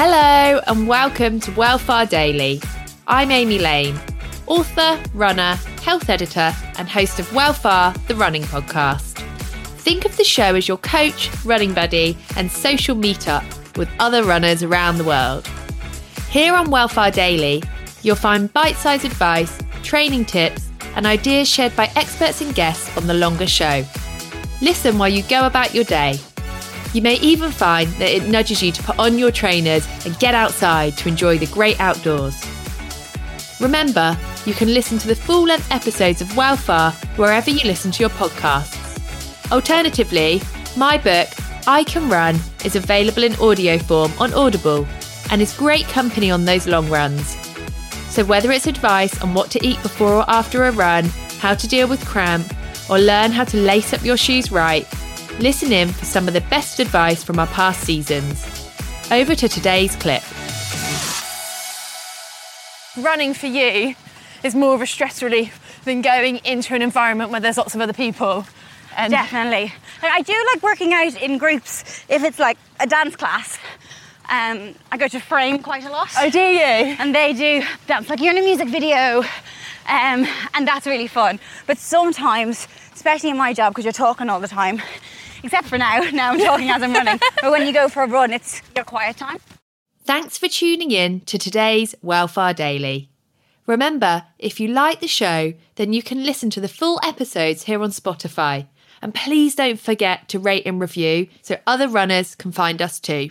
Hello, and welcome to Wellfar Daily. I'm Amy Lane, author, runner, health editor, and host of Wellfar, the running podcast. Think of the show as your coach, running buddy, and social meetup with other runners around the world. Here on Wellfar Daily, you'll find bite sized advice, training tips, and ideas shared by experts and guests on the longer show. Listen while you go about your day. You may even find that it nudges you to put on your trainers and get outside to enjoy the great outdoors. Remember, you can listen to the full length episodes of Wellfar wherever you listen to your podcasts. Alternatively, my book, I Can Run, is available in audio form on Audible and is great company on those long runs. So, whether it's advice on what to eat before or after a run, how to deal with cramp, or learn how to lace up your shoes right, listen in for some of the best advice from our past seasons. Over to today's clip. Running for you is more of a stress relief than going into an environment where there's lots of other people. And Definitely. I do like working out in groups if it's like a dance class. Um, I go to Frame quite a lot. Oh, do you? And they do dance like you're in a music video. Um, and that's really fun. But sometimes, especially in my job, because you're talking all the time, except for now, now I'm talking as I'm running, but when you go for a run, it's your quiet time. Thanks for tuning in to today's Wellfar Daily. Remember, if you like the show, then you can listen to the full episodes here on Spotify. And please don't forget to rate and review so other runners can find us too.